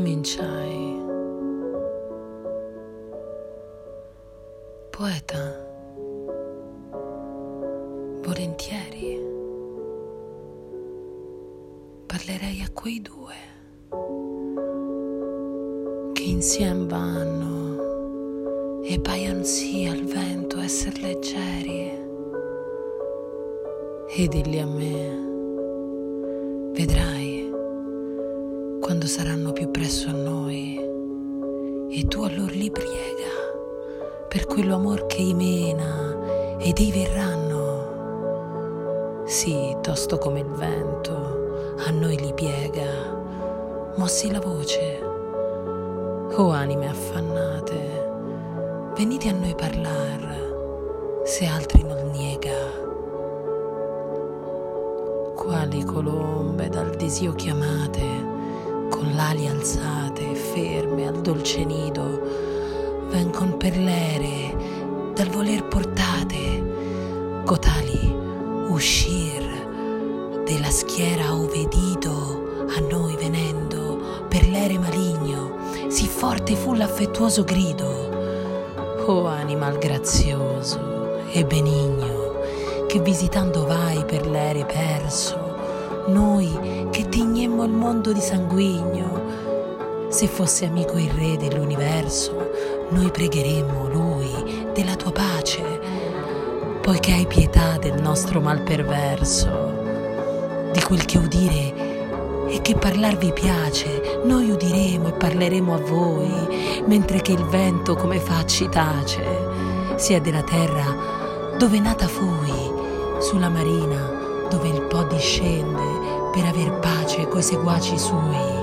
Cominciai. Poeta, volentieri. Parlerei a quei due che insieme vanno e paion sì al vento esser leggeri. E dilli a me, vedrai quando saranno più presso a noi e tu allora li priega per quello amor che i mena ed ei verranno. Sì, tosto come il vento, a noi li piega, mossi la voce. O anime affannate, venite a noi parlar, se altri non niega. Quali colombe dal desio chiamate, con l'ali alzate, ferme al dolce nido, vencon per l'ere dal voler portate, cotali uscir della schiera ove dido a noi venendo per l'ere maligno, sì forte fu l'affettuoso grido. O animal grazioso e benigno, che visitando vai per l'ere perso, noi che tignemmo il mondo di sanguigno. Se fosse amico il re dell'universo, noi pregheremmo lui della tua pace, poiché hai pietà del nostro mal perverso, di quel che udire e che parlarvi piace, noi udiremo e parleremo a voi, mentre che il vento come facci tace, sia della terra dove nata fui, sulla marina dove il Po discende per aver pace coi seguaci suoi.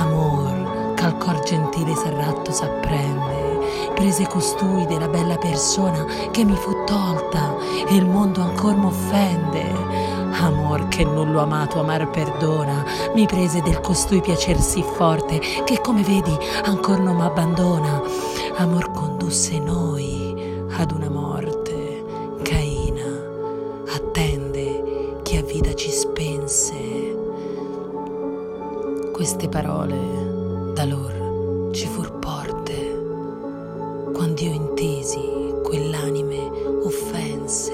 Amor, ch'al cor gentile s'arratto s'apprende, prese costui della bella persona che mi fu tolta e il mondo ancor m'offende. Amor che non l'ho amato amar perdona, mi prese del costui piacer sì forte che come vedi ancor non m'abbandona. Amor condusse noi ad una morte, che a vita ci spense. Queste parole da lor ci fur porte, quando io intesi quell'anime offense,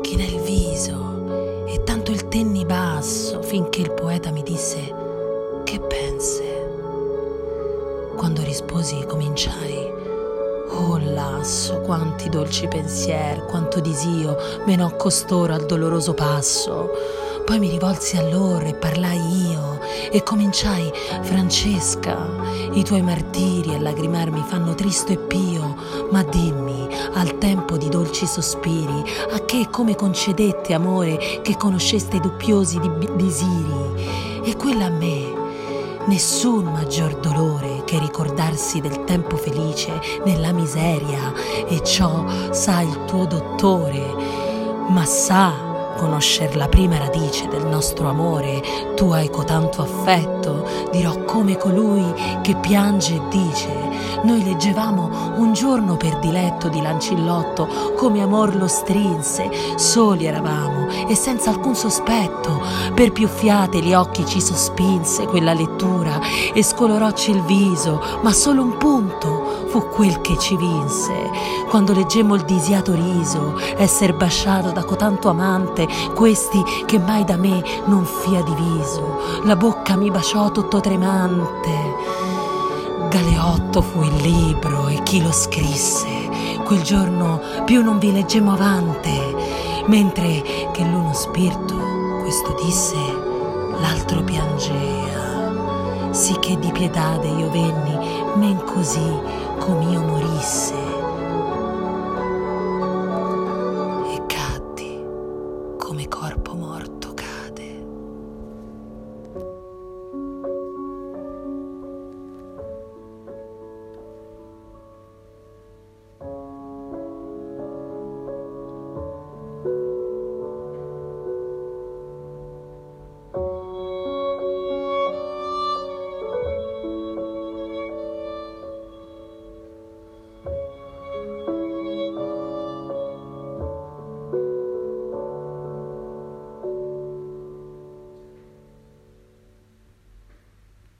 che nel viso e tanto il tenni basso finché il poeta mi disse che pense. Quando risposi cominciai Oh lasso, quanti dolci pensier, quanto disio menò costoro al doloroso passo. Poi mi rivolsi a loro e parlai io e cominciai, Francesca, i tuoi martiri e lagrimar mi fanno tristo e pio, ma dimmi, al tempo di dolci sospiri, a che come concedette amore che conosceste dubbiosi di disiri, e quella a me nessun maggior dolore che ricordarsi del tempo felice nella miseria, e ciò sa il tuo dottore, ma sa conoscer la prima radice del nostro amore, tu hai cotanto affetto, dirò come colui che piange e dice, noi leggevamo un giorno per diletto di Lancillotto come amor lo strinse, soli eravamo e senza alcun sospetto, per più fiate gli occhi ci sospinse quella lettura e scolorocci il viso, ma solo un punto fu quel che ci vinse, quando leggemmo il disiato riso, esser basciato da cotanto amante, questi che mai da me non fia diviso, la bocca mi baciò tutto tremante. Galeotto fu il libro e chi lo scrisse, quel giorno più non vi leggemmo avante, mentre che l'uno spirito questo disse, l'altro piangea, sì che di pietade io venni, men così com'io morisse.